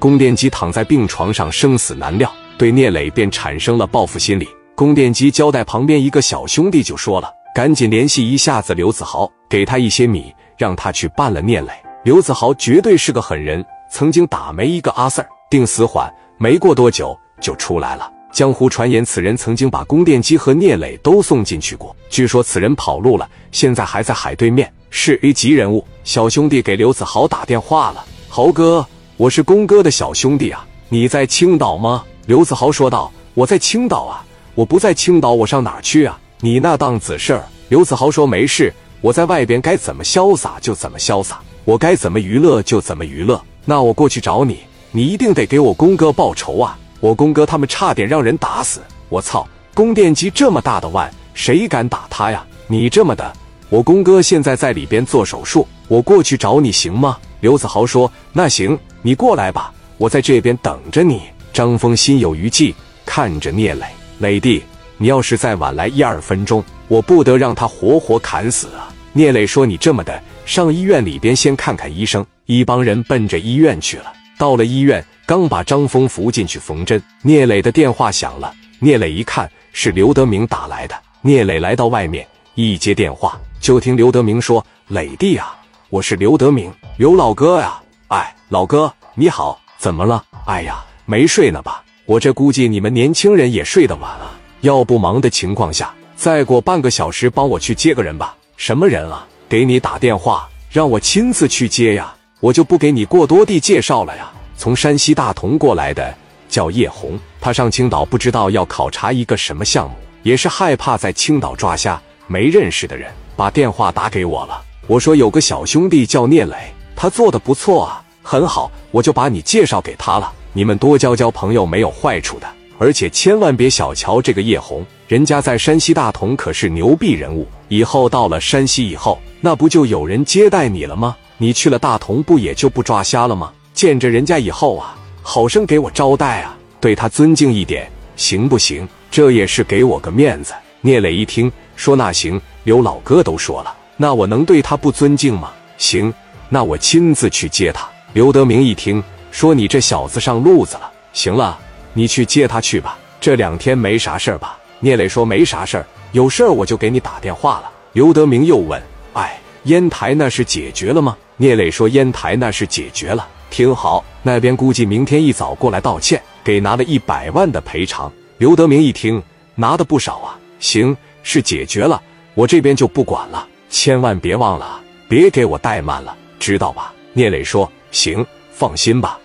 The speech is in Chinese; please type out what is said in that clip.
宫殿基躺在病床上，生死难料，对聂磊便产生了报复心理。宫殿基交代旁边一个小兄弟，就说了：“赶紧联系一下子刘子豪，给他一些米，让他去办了聂磊。刘子豪绝对是个狠人，曾经打没一个阿 Sir，定死缓。没过多久就出来了。江湖传言，此人曾经把宫殿基和聂磊都送进去过。据说此人跑路了，现在还在海对面，是 A 级人物。小兄弟给刘子豪打电话了：豪哥，我是宫哥的小兄弟啊，你在青岛吗？刘子豪说道：我在青岛啊。”我不在青岛，我上哪儿去啊？你那档子事儿。刘子豪说：“没事，我在外边该怎么潇洒就怎么潇洒，我该怎么娱乐就怎么娱乐。那我过去找你，你一定得给我公哥报仇啊！我公哥他们差点让人打死，我操！宫殿机这么大的腕，谁敢打他呀？你这么的，我公哥现在在里边做手术，我过去找你行吗？”刘子豪说：“那行，你过来吧，我在这边等着你。”张峰心有余悸，看着聂磊。磊弟，你要是再晚来一二分钟，我不得让他活活砍死啊！聂磊说：“你这么的，上医院里边先看看医生。”一帮人奔着医院去了。到了医院，刚把张峰扶进去缝针，聂磊的电话响了。聂磊一看是刘德明打来的，聂磊来到外面一接电话，就听刘德明说：“磊弟啊，我是刘德明，刘老哥呀，哎，老哥你好，怎么了？哎呀，没睡呢吧？”我这估计你们年轻人也睡得晚啊，要不忙的情况下，再过半个小时帮我去接个人吧。什么人啊？给你打电话，让我亲自去接呀。我就不给你过多地介绍了呀。从山西大同过来的叫叶红，他上青岛不知道要考察一个什么项目，也是害怕在青岛抓瞎没认识的人，把电话打给我了。我说有个小兄弟叫聂磊，他做的不错啊，很好，我就把你介绍给他了。你们多交交朋友没有坏处的，而且千万别小瞧这个叶红，人家在山西大同可是牛逼人物。以后到了山西以后，那不就有人接待你了吗？你去了大同，不也就不抓瞎了吗？见着人家以后啊，好生给我招待啊，对他尊敬一点，行不行？这也是给我个面子。聂磊一听说那行，刘老哥都说了，那我能对他不尊敬吗？行，那我亲自去接他。刘德明一听。说你这小子上路子了，行了，你去接他去吧。这两天没啥事儿吧？聂磊说没啥事儿，有事儿我就给你打电话了。刘德明又问：“哎，烟台那是解决了吗？”聂磊说：“烟台那是解决了，挺好。那边估计明天一早过来道歉，给拿了一百万的赔偿。”刘德明一听，拿的不少啊。行，是解决了，我这边就不管了，千万别忘了，别给我怠慢了，知道吧？聂磊说：“行。”放心吧。